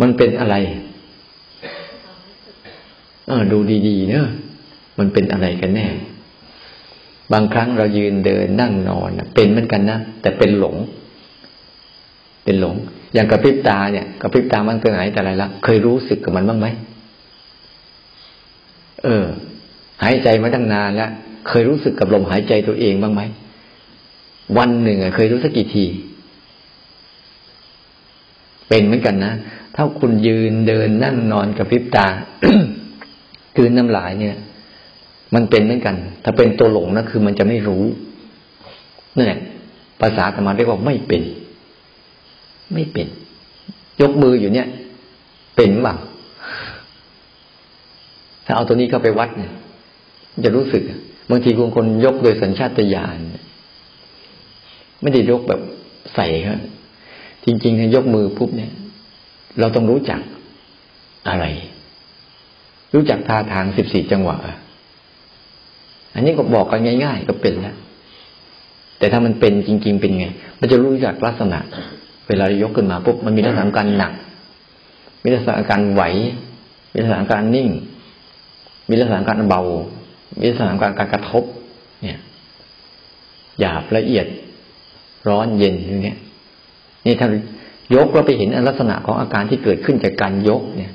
มันเป็นอะไร เออดูดีๆเนอะมันเป็นอะไรกันแน่ บางครั้งเรายืนเดินนั่งนอนเป็นเหมือนกันนะแต่เป็นหลง เป็นหลง อย่างกระพริบตาเนี่ยกระพริบตามันเป็นไหนแต่ไรละเคยรู้สึกกับมันบ้างไหมเออ หายใจมาตั้งนานแล้วเคยรู้สึกกับลมหายใจตัวเองบ้างไหมวันหนึ่งเคยรู้สักกี่ที เป็นเหมือนกันนะถ้าคุณยืนเดินนั่งนอนกระพริบตาคืนน้ำลายเนี่ย มันเป็นเหมือนกัน ถ้าเป็นตัวหลงนะคือมันจะไม่รู้นั่นแหละภาษาธรรมะเรียกว่าไม่เป็น ไม่เป็น ยกมืออยู่เนี่ย เป็นบ้างถ้าเอาตัวนี้เข้าไปวัดเนี่ย จะรู้สึกบางทีคนคนยกโดยสัญชาตญาณไม่ได้ยกแบบใส่ครับจริงๆถ้ายกมือปุ๊บเนี่ย เราต้องรู้จักอะไร รู้จักท่าทางสิบสี่จังหวะ อันนี้ก็บอกกันง่าย ๆ ก็เป็นแล้วแต่ถ้ามันเป็นจริง ๆ เป็นไง มันจะรู้จักลักษณะ เวลายกขึ้นมาปุ๊บมันมีลักษณะการหนัก มีลักษณะการไหว มีลักษณะการนิ่ง มีลักษณะการเบา มีลักษณะการการกระทบ เนี่ยหยาบละเอียดร้อนเย็นอย่างเงี้ยนี่ถ้ายกเราไปเห็นลักษณะของอาการที่เกิดขึ้นจากการยกเนี่ย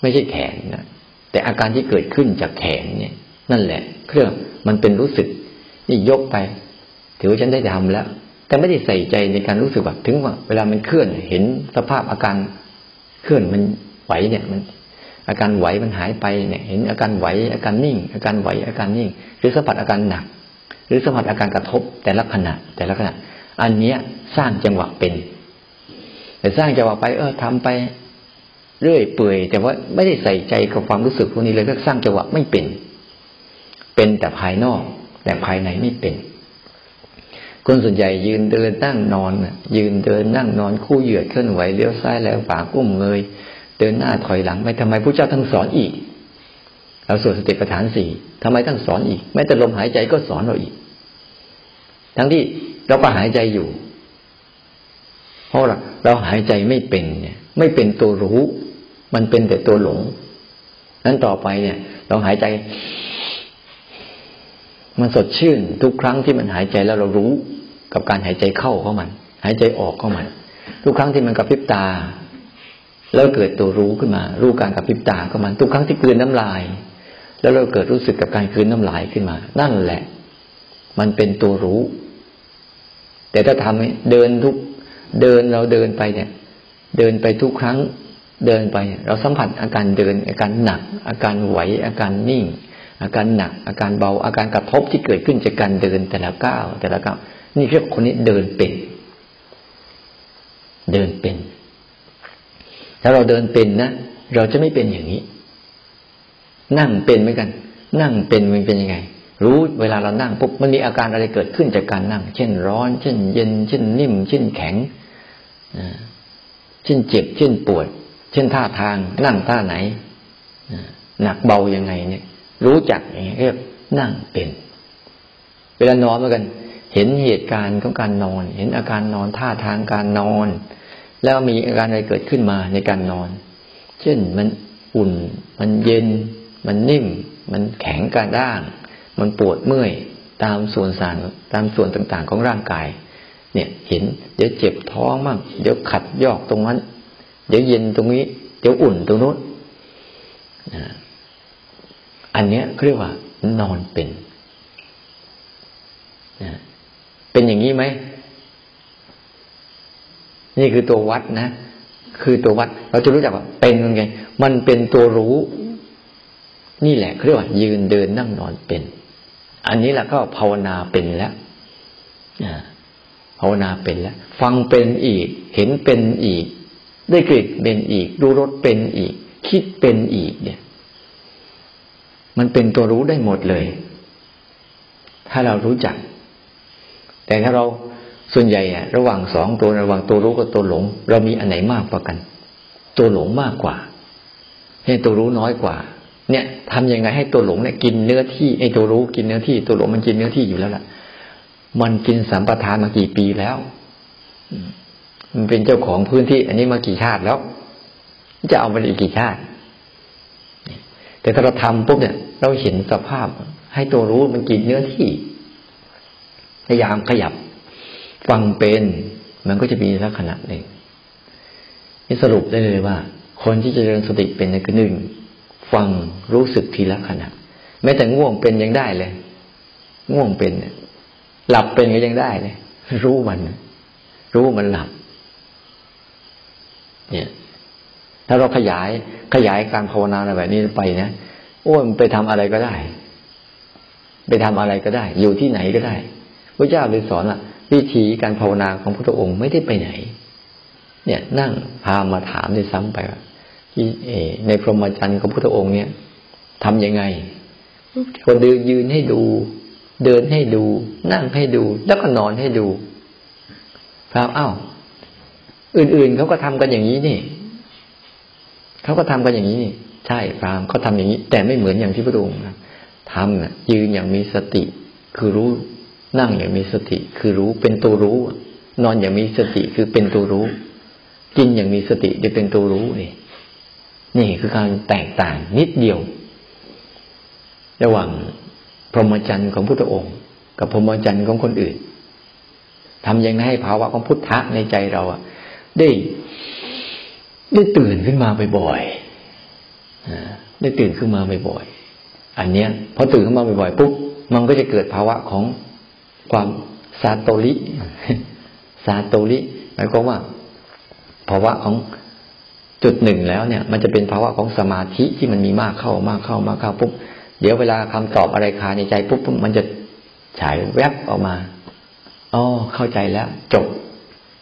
ไม่ใช่แขนนะแต่อาการที่เกิดขึ้นจากแขนเนี่ย นั่นแหละ เครื่องมันเป็นรู้สึกนี่ยกไป ถือว่าฉันได้ทำแล้ว แต่ไม่ได้ใส่ใจในการรู้สึกว่าถึงว่า เวลามันเคลื่อนเห็นสภาพอาการเคลื่อนมันไหวเนี่ยมัน อาการไหวมันหายไปเนี่ย เห็นอาการไหวอาการนิ่ง อาการไหวอาการนิ่ง หรือสัมผัสอาการหนัก หรือสัมผัสอาการกระทบแต่ละขณะ แต่ละขณะ อันเนี้ยสร้างจังหวะเป็น แต่สร้างจังหวะไป เออทำไปเรื่อยเปื่อยแต่ว่าไม่ได้ใส่ใจกับความรู้สึกพวกนี้เลยก็สร้างจังหวะไม่เป็น เป็นแต่ภายนอก แต่ภายในไม่เป็น คนส่วนใหญ่ยืนเดินนั่งนอนยืนเดินนั่งนอนคู่เหยียดเคลื่อนไหวเลี้ยวซ้ายแล้วฝากุ้มเงย เดินหน้าถอยหลังไปทำไมพระเจ้าทั้งสอนอีกเราสวดสติปัฏฐานสี่ทำไมทั้งสอนอีกแม้แต่ลมหายใจก็สอนเราอีก ทั้งที่เราก็หายใจอยู่เพราะาเราหายใจไม่เป็นเนี่ย ไม่เป็นตัวรู้ มันเป็นแต่ตัวหลงนั้นต่อไปเนี่ย เราหายใจ มันสดชื่นทุกครั้งที่มันหายใจแล้วเรารู้กับการหายใจเข้าของมัน หายใจออกเข้ามาทุกครั้งที่มันกระพริบตา แล้วเกิดตัวรู้ขึ้นมา รู้การกระพริบตาข้ามาทุกครั้งที่กลืนน้ำลาย แล้วเราเกิดรู้สึกกับการกลืนน้ำลายขึ้นมา นั่นแหละ มันเป็นตัวรู้ แต่ถ้าทำเดินทุกเดินเราเดินไปเนี่ย เดินไปทุกครั้งเดินไป เราสัมผัสอาการเดิน อาการหนัก อาการไหวอาการนิ่ง อาการหนัก อาการเบาอาการกระทบที่เกิดขึ้นจากการเดินแต่ละก้าวแต่ละก้าวนี่เรียกคนนี้เดินเป็น เดินเป็น ถ้าเราเดินเป็นนะเราจะไม่เป็นอย่างนี้ นั่งเป็นเหมือนกัน นั่งเป็นมันเป็นยังไง รู้เวลาเรานั่งปุ๊บมันมีอาการอะไรเกิดขึ้นจากการนั่ง เช่นร้อน เช่น เย็น เช่นนิ่ม เช่นแข็งเช่นเจ็บ เช่นปวด เช่นท่าทาง นั่งท่าไหนหนักเบายังไงเนี่ย รู้จักอย่างเงี้ยเรียกนั่งเป็น เวลานอนเหมือนกัน เห็นเหตุการณ์ของการนอน เห็นอาการนอนท่าทางการนอน แล้วมีอาการอะไรเกิดขึ้นมาในการนอน เช่นมันอุ่น มันเย็น มันนิ่ม มันแข็งกระด้าง มันปวดเมื่อยตามส่วนสารตามส่วนต่างๆของร่างกาย เนี่ยเห็น เดี๋ยวเจ็บท้องมั่งเดี๋ยวขัดยอกตรงนั้น เดี๋ยวเย็นตรงนี้ เดี๋ยวอุ่นตรงนู้น อันเนี้ยเขาเรียกว่านอนเป็นเป็นอย่างนี้ไหม นี่คือตัววัดนะ คือตัววัด เราจะรู้จักว่าเป็นยังไง มันเป็นตัวรู้ นี่แหละเขาเรียกว่า ยืนเดินนั่งนอนเป็น อันนี้แหละก็ภาวนาเป็นแล้วภาวนาเป็นแล้ว ฟังเป็นอีก เห็นเป็นอีก ได้กลิ่นเป็นอีก ดูรสเป็นอีก คิดเป็นอีกเนี่ย มันเป็นตัวรู้ได้หมดเลย ถ้าเรารู้จัก แต่ถ้าเราส่วนใหญ่อะระหว่างสองตัวระหว่างตัวรู้กับตัวหลง เรามีอันไหนมากกว่ากัน ตัวหลงมากกว่าให้ตัวรู้น้อยกว่า เนี่ยทำยังไงให้ตัวหลงเนี่ยกินเนื้อที่ไอ้ตัวรู้กินเนื้อที่ ตัวหลงมันกินเนื้อที่อยู่แล้วล่ะ มันกินสัมปทานมากี่ปีแล้วมันเป็นเจ้าของพื้นที่ อันนี้มากี่ชาติแล้ว จะเอามันอีกกี่ชาติ แต่ถ้าเราทำปุ๊บเนี่ย เราเห็นสภาพ ให้ตัวรู้มันกินเนื้อที่พยายามขยับ ฟังเป็นมันก็จะมีลักษณะหนึ่งนี่สรุปได้เลยว่า คนที่จะเริญสติเป็นคือหนึ่งฟังรู้สึกทีละขณะแม้แต่ง่วงเป็นยังได้เลย ง่วงเป็นหลับเป็นก็ยังได้เลยรู้มัน รู้มันหลับ เนี่ย ถ้าเราขยายขยายการภาวนาแบบนี้ไปนะโอ้มันไปทำอะไรก็ได้ ไปทำอะไรก็ได้ อยู่ที่ไหนก็ได้พระเจ้าเลยสอนอะ วิธีการภาวนาของพระองค์ไม่ได้ไปไหน เนี่ยนั่งพามาถามในซ้ำไปว่าในพรหมจรรย์ของพระองค์เนี่ย ทํำยังไง คนเดินยืนให้ดู เดินให้ดู นั่งให้ดู แล้วก็นอนให้ดูครับอ้าวอื่นๆเขาก็ทำกันอย่างนี้นี่ เขาก็ทำกันอย่างนี้นี่ใช่พรามเขาทาอย่างนี้ แต่ไม่เหมือนอย่างที่พระองค์ทำนะยืนอย่างมีสติ คือรู้นั่งอย่างมีสติ คือรู้เป็นตัวรู้ นอนอย่างมีสติคือเป็นตัวรู้ กินอย่างมีสติจะเป็นตัวรู้นี่นี่คือการแตกต่างนิดเดียว ระหว่างพรหมจรรย์ของพุทธองค์ กับพรหมจรรย์ของคนอื่นทำอย่างไรให้ภาวะของพุทธะในใจเราอะได้ ได้ตื่นขึ้นมาบ่อยๆได้ตื่นขึ้นมาบ่อยๆอันเนี้ยพอตื่นขึ้นมาบ่อยๆปุ๊บมันก็จะเกิดภาวะของความซาโตริซาโตริหมายความว่า ภาวะของจุดหนึ่งแล้วเนี่ย มันจะเป็นภาวะของสมาธิที่มันมีมากเข้ามากเข้ามากเข้าปุ๊บเดี๋ยวเวลาคำตอบอะไรคาในใจปุ๊บมันจะฉายแวบออกมาอ๋อเข้าใจแล้ว จบ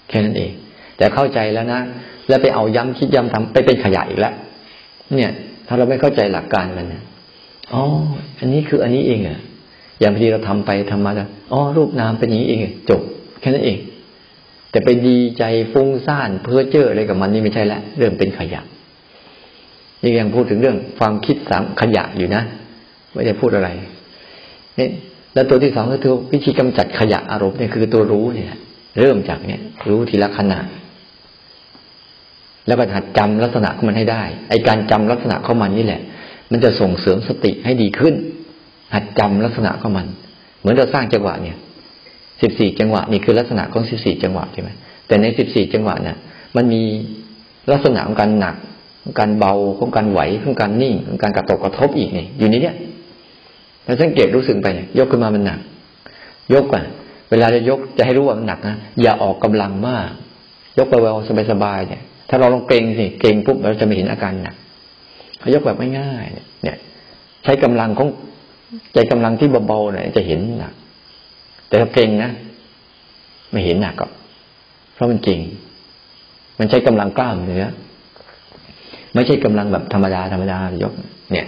แค่นั้นเอง แต่เข้าใจแล้วนะ แล้วไปเอาย้ำคิดย้ำทำไปเป็นขยะอีกแล้วเนี่ย ถ้าเราไม่เข้าใจหลักการมันนี่ยอ๋อ อันนี้คืออันนี้เองอะอย่างพอดีเราทำไปทำมาแล้วอ๋อรูปนามเป็นอย่างนี้เองจบ แค่นั้นเอง แต่ไปดีใจฟุ้งซ่านเพ้อเจ้ออะไรกับมันนี่ไม่ใช่แล้วเริ่มเป็นขยะนี่ยังพูดถึงเรื่องความคิดสามขยะอยู่นะไม่ได้พูดอะไรนี่แล้วตัวที่สองก็คือวิธีกำจัดขยะอารมณ์เนี่ยคือตัวรู้เนี่ย เริ่มจากเนี่ย รู้ทีละขณะ แล้วก็หัดจำลักษณะของมันให้ได้ ไอการจำลักษณะของมันนี่แหละ มันจะส่งเสริมสติให้ดีขึ้น หัดจำลักษณะของมัน เหมือนเราสร้างจังหวะเนี่ยสิบสี่จังหวะนี่คือลักษณะของสิบสี่จังหวะใช่ไหมแต่ในสิบสี่จังหวะเนี่ยมันมีลักษณะของการหนักของการเบาของการไหวของการนิ่งของการกระตกกระทบอีกเนี่ยอยู่ในเนี้ยแล้วสังเกตรู้สึกไปยกขึ้นมามันหนัก ยกอะเวลาจะยกจะให้รู้ว่ามันหนักนะอย่าออกกำลังมาก ยกเบาๆสบายๆเนี่ย ถ้าเราลองเกรงสิเกรงปุ๊บเราจะไม่เห็นอาการหนักยกแบบง่ายๆเนี่ย ใช้กำลังของใจกำลังที่เบาๆเนี่ยจะเห็นหนัก แต่ถ้าเกรงนะไม่เห็นหนักก็เพราะมันจริงมันใช้กำลังกล้ามเนื้อไม่ใช่กำลังแบบธรรมดาธรรมดายก เนี่ย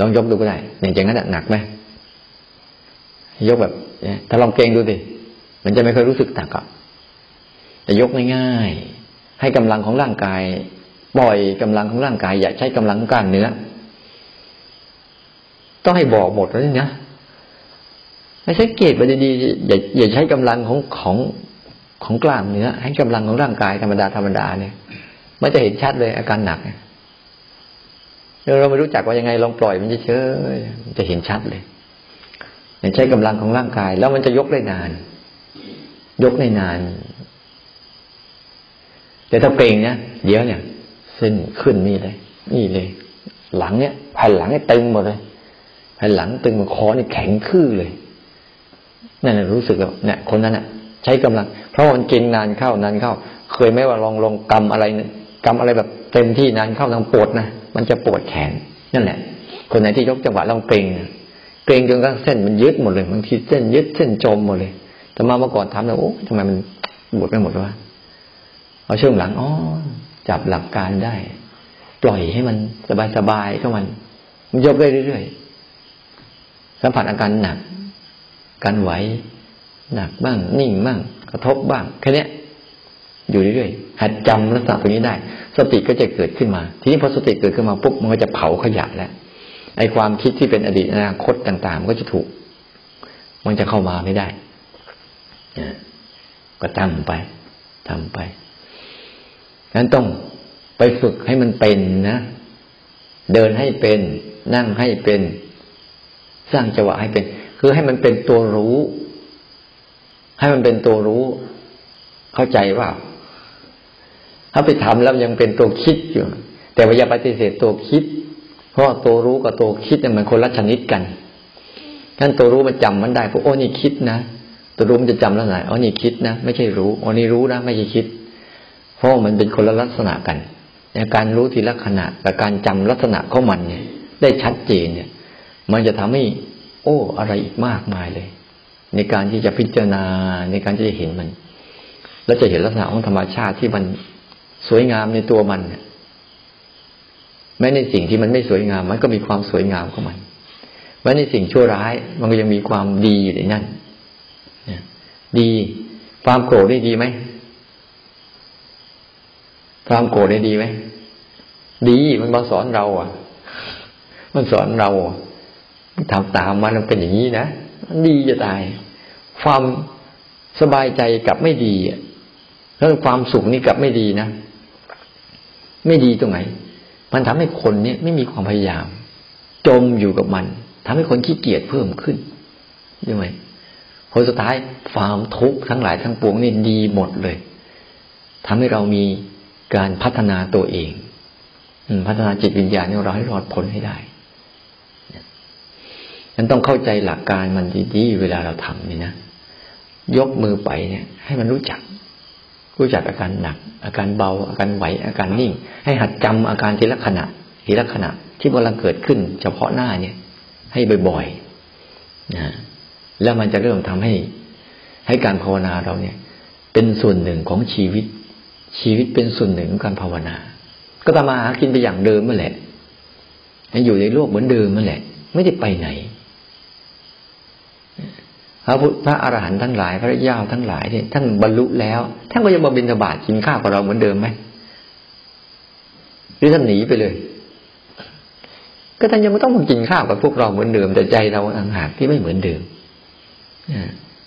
ลองยกดูก็ได้อย่างนั้นหนักไหมยกแบบถ้าลองเกรงดูสิมันจะไม่เคยรู้สึกหนักอะแต่ยกง่ายๆ ให้กำลังของร่างกาย ปล่อยกำลังของร่างกาย อย่าใช้กำลังกล้ามเนื้อ ต้องให้บอกหมดเลยนะไม่ใช่เกตไปดีๆอย่าอย่าใช้กำลังของของของกล้ามเนื้อ ให้กำลังของร่างกายธรรมดาธรรมดาเนี่ย มันจะเห็นชัดเลยอาการหนักเราไม่รู้จักว่ายังไงลองปล่อยมันเฉยๆจะเห็นชัดเลยใช้กำลังของร่างกาย แล้วมันจะยกได้นาน ยกได้นาน แต่ถ้าเกรงเนี่ยเดี๋ยวเนี่ยเส้นขึ้นนี่เลย นี่เลย หลังเนี่ยแผ่นหลังเนี่ยตึงหมดเลยแผ่นหลังตึงมันคอนี่แข็งคื่อเลยนั่นแหละรู้สึกเนี่ยคนนั้นอะ ใช้กำลัง เพราะมันเก่งนานเข้านานเข้า เคยไหมว่าลองลองกำอะไรกำอะไรแบบเต็มที่นานเข้าทางปวดนะมันจะปวดแขนนั่นแหละ คนไหนที่ยกจังหวะลองเกรงเกรงจนกระทั่งเส้นมันยึดหมดเลยบางทีเส้นยึดเส้นจมหมดเลย แต่มาเมื่อก่อนทำแล้วโอ้ทำไมมันบวดไปหมดวะ เอาช่วงหลังอ๋อจับหลักการได้ ปล่อยให้มันสบายๆก็มัน มันยกได้เรื่อยๆสัมผัสอาการหนักการไหวหนักบ้าง นิ่งบ้าง กระทบบ้างแค่นี้อยู่เรื่อยๆหัดจำลักษณะตรงนี้ได้ สติก็จะเกิดขึ้นมา ทีนี้พอสติเกิดขึ้นมาปุ๊บมันก็จะเผาขยะแล้วไอ้ความคิดที่เป็นอดีตอนาคตต่างๆมันก็จะถูก มันจะเข้ามาไม่ได้ก็ทำไปทำไป นั้นต้องไปฝึกให้มันเป็นนะ เดินให้เป็น นั่งให้เป็น สร้างจังหวะให้เป็น คือให้มันเป็นตัวรู้ ให้มันเป็นตัวรู้ เข้าใจว่าถ้าไปทำแล้วยังเป็นตัวคิดอยู่ แต่ว่าอย่าปฏิเสธตัวคิด เพราะตัวรู้กับตัวคิดเนี่ยมันคนละชนิดกันท่านตัวรู้มันจำมันได้พวกโอ้นี่คิดนะตัวรู้มันจะจำแล้วไหนอ๋อนี่คิดนะไม่ใช่รู้อ๋อนี่รู้นะไม่ใช่คิด ราะมันเป็นคนละลักษณะกันในการรู้ทีละขณะกับการจำลักษณะของมันเนี่ย ได้ชัดเจนเนี่ย มันจะทำให้ โอ้ อะไรอีกมากมายเลย ในการที่จะพิจารณาในการที่จะเห็นมัน แล้วจะเห็นลักษณะของธรรมชาติที่มันสวยงามในตัวมันเนี่ยแม้ในสิ่งที่มันไม่สวยงาม มันก็มีความสวยงามของมันแม้ในสิ่งชั่วร้าย มันก็ยังมีความดีอยู่ในนั้นดีความโกรธได้ดีไหม ความโกรธได้ดีไหมดีมันมาสอนเรา อะ มันสอนเราทำตามมันมันเป็นอย่างนี้นะมันดีจะตาย ความสบายใจกับไม่ดีแล้วความสุขนี่กับไม่ดีนะไม่ดีตรงไหน มันทำให้คนเนี่ยไม่มีความพยายาม จมอยู่กับมันทำให้คนขี้เกียจเพิ่มขึ้นใช่ไหมผลสุดท้ายความทุกข์ทั้งหลายทั้งปวงนี่ดีหมดเลยทำให้เรามี การพัฒนาตัวเองพัฒนาจิตวิญญาณของเราให้รอดพ้นให้ได้นั้นต้องเข้าใจหลักการมันดีๆเวลาเราทำนี่นะยกมือไปเนี่ย ให้มันรู้จัก รู้จักอาการหนัก อาการเบา อาการไหว อาการนิ่ง ให้หัดจำอาการทีละขณะทีละขณะที่กำลังเกิดขึ้น เฉพาะหน้าเนี่ย ให้บ่อยๆนะแล้วมันจะเริ่มทำให้ ให้การภาวนาเราเนี่ย เป็นส่วนหนึ่งของชีวิต ชีวิตเป็นส่วนหนึ่งของการภาวนา ก็ตามมาหากินไปอย่างเดิมนั่นแหละอยู่ในโลกเหมือนเดิมนั่นแหละ ไม่ได้ไปไหน พระพุทธพระอรหันต์ทั้งหลาย พระเจ้าทั้งหลายเนี่ยท่านบรรลุแล้วท่านก็ยังมาบิณฑบาตกินข้าวกับเราเหมือนเดิมไหมหรือท่านหนีไปเลย ก็ท่านยังไม่ต้องมากินข้าวกับพวกเราเหมือนเดิม แต่ใจเราต่างหากที่ไม่เหมือนเดิม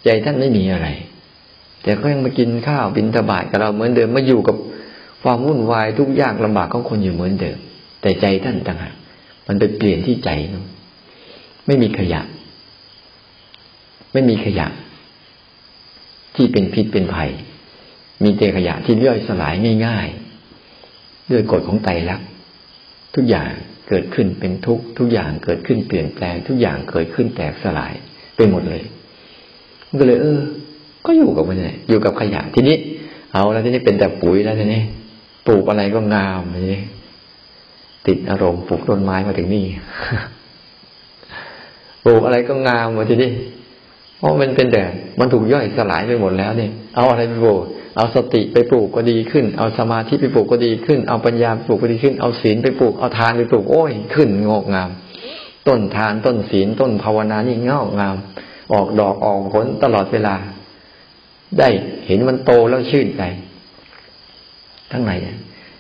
ใจท่านไม่มีอะไร แต่ก็ยังมากินข้าวบิณฑบาตกับเราเหมือนเดิมมาอยู่กับความวุ่นวายทุกยากลำบากของคนอยู่เหมือนเดิม แต่ใจท่านต่างหากมันไปเปลี่ยนที่ใจไม่มีขยะ ไม่มีขยะ ที่เป็นพิษเป็นภัย มีแต่ขยะที่ย่อยสลายง่ายๆด้วยกฎของไตรลักษณ์ทุกอย่างเกิดขึ้นเป็นทุกข์ทุกอย่างเกิดขึ้นเปลี่ยนแปลง ทุกอย่างเกิดขึ้นแตกสลายไปหมดเลยก็เลย เออ ก็อยู่กับมันเลยอยู่กับขยะทีนี้ เอาแล้วทีนี้เป็นแต่ปุ๋ยแล้วทีนี้ปลูกอะไรก็งามทีนี้ติดอารมณ์ปลูกต้นไม้มาถึงนี่ปลูกอะไรก็งามมาทีนี้เพราะมันเป็นแต่มันถูกย่อยสลายไปหมดแล้วเนี่ยเอาอะไรไปปลูกเอาสติไปปลูกก็ดีขึ้น เอาสมาธิไปปลูกก็ดีขึ้น เอาปัญญาปปลูกก็ดีขึ้น เอาศีลไปปลูก เอาทานไปปลูก โอ้ย ขึ้นงอกงาม ต้นทานต้นศีลต้นภาวนานี่งอกงาม ออกดอกออกผลตลอดเวลา ได้เห็นมันโตแล้วชื่นใจทั้งไหน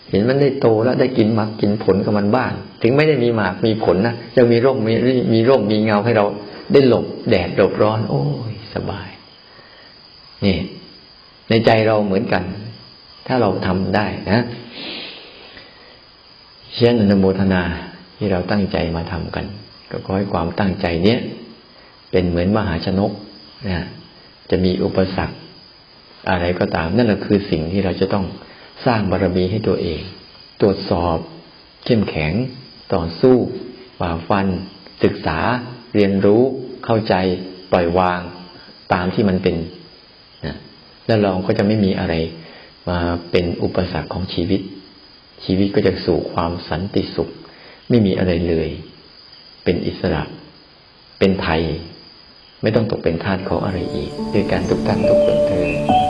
เห็นมันได้โตแล้วได้กินหมากกินผลกับมันบ้าง ถึงไม่ได้มีหมากมีผลนะยังมีร่มมีมีร่มมีเงาให้เราได้หลบแดดหลบร้อน โอ้ยสบาย นี่ ในใจเราเหมือนกัน ถ้าเราทำได้นะเช่นอนุโมทนาที่เราตั้งใจมาทำกัน ก็ขอให้ความตั้งใจเนี้ยเป็นเหมือนมหาชนกนะจะมีอุปสรรค อะไรก็ตาม นั่นแหละคือสิ่งที่เราจะต้องสร้างบารมีให้ตัวเอง ตรวจสอบ เข้มแข็ง ต่อสู้ฝ่าฟัน ศึกษา เรียนรู้ เข้าใจ ปล่อยวาง ตามที่มันเป็นนะแล้วเราก็จะไม่มีอะไรมาเป็นอุปสรรคของชีวิต ชีวิตก็จะสู่ความสันติสุข ไม่มีอะไรเลย เป็นอิสระ เป็นไทย ไม่ต้องตกเป็นทาสของอะไรอีก ด้วยการทุกท่านทุกคนเธอ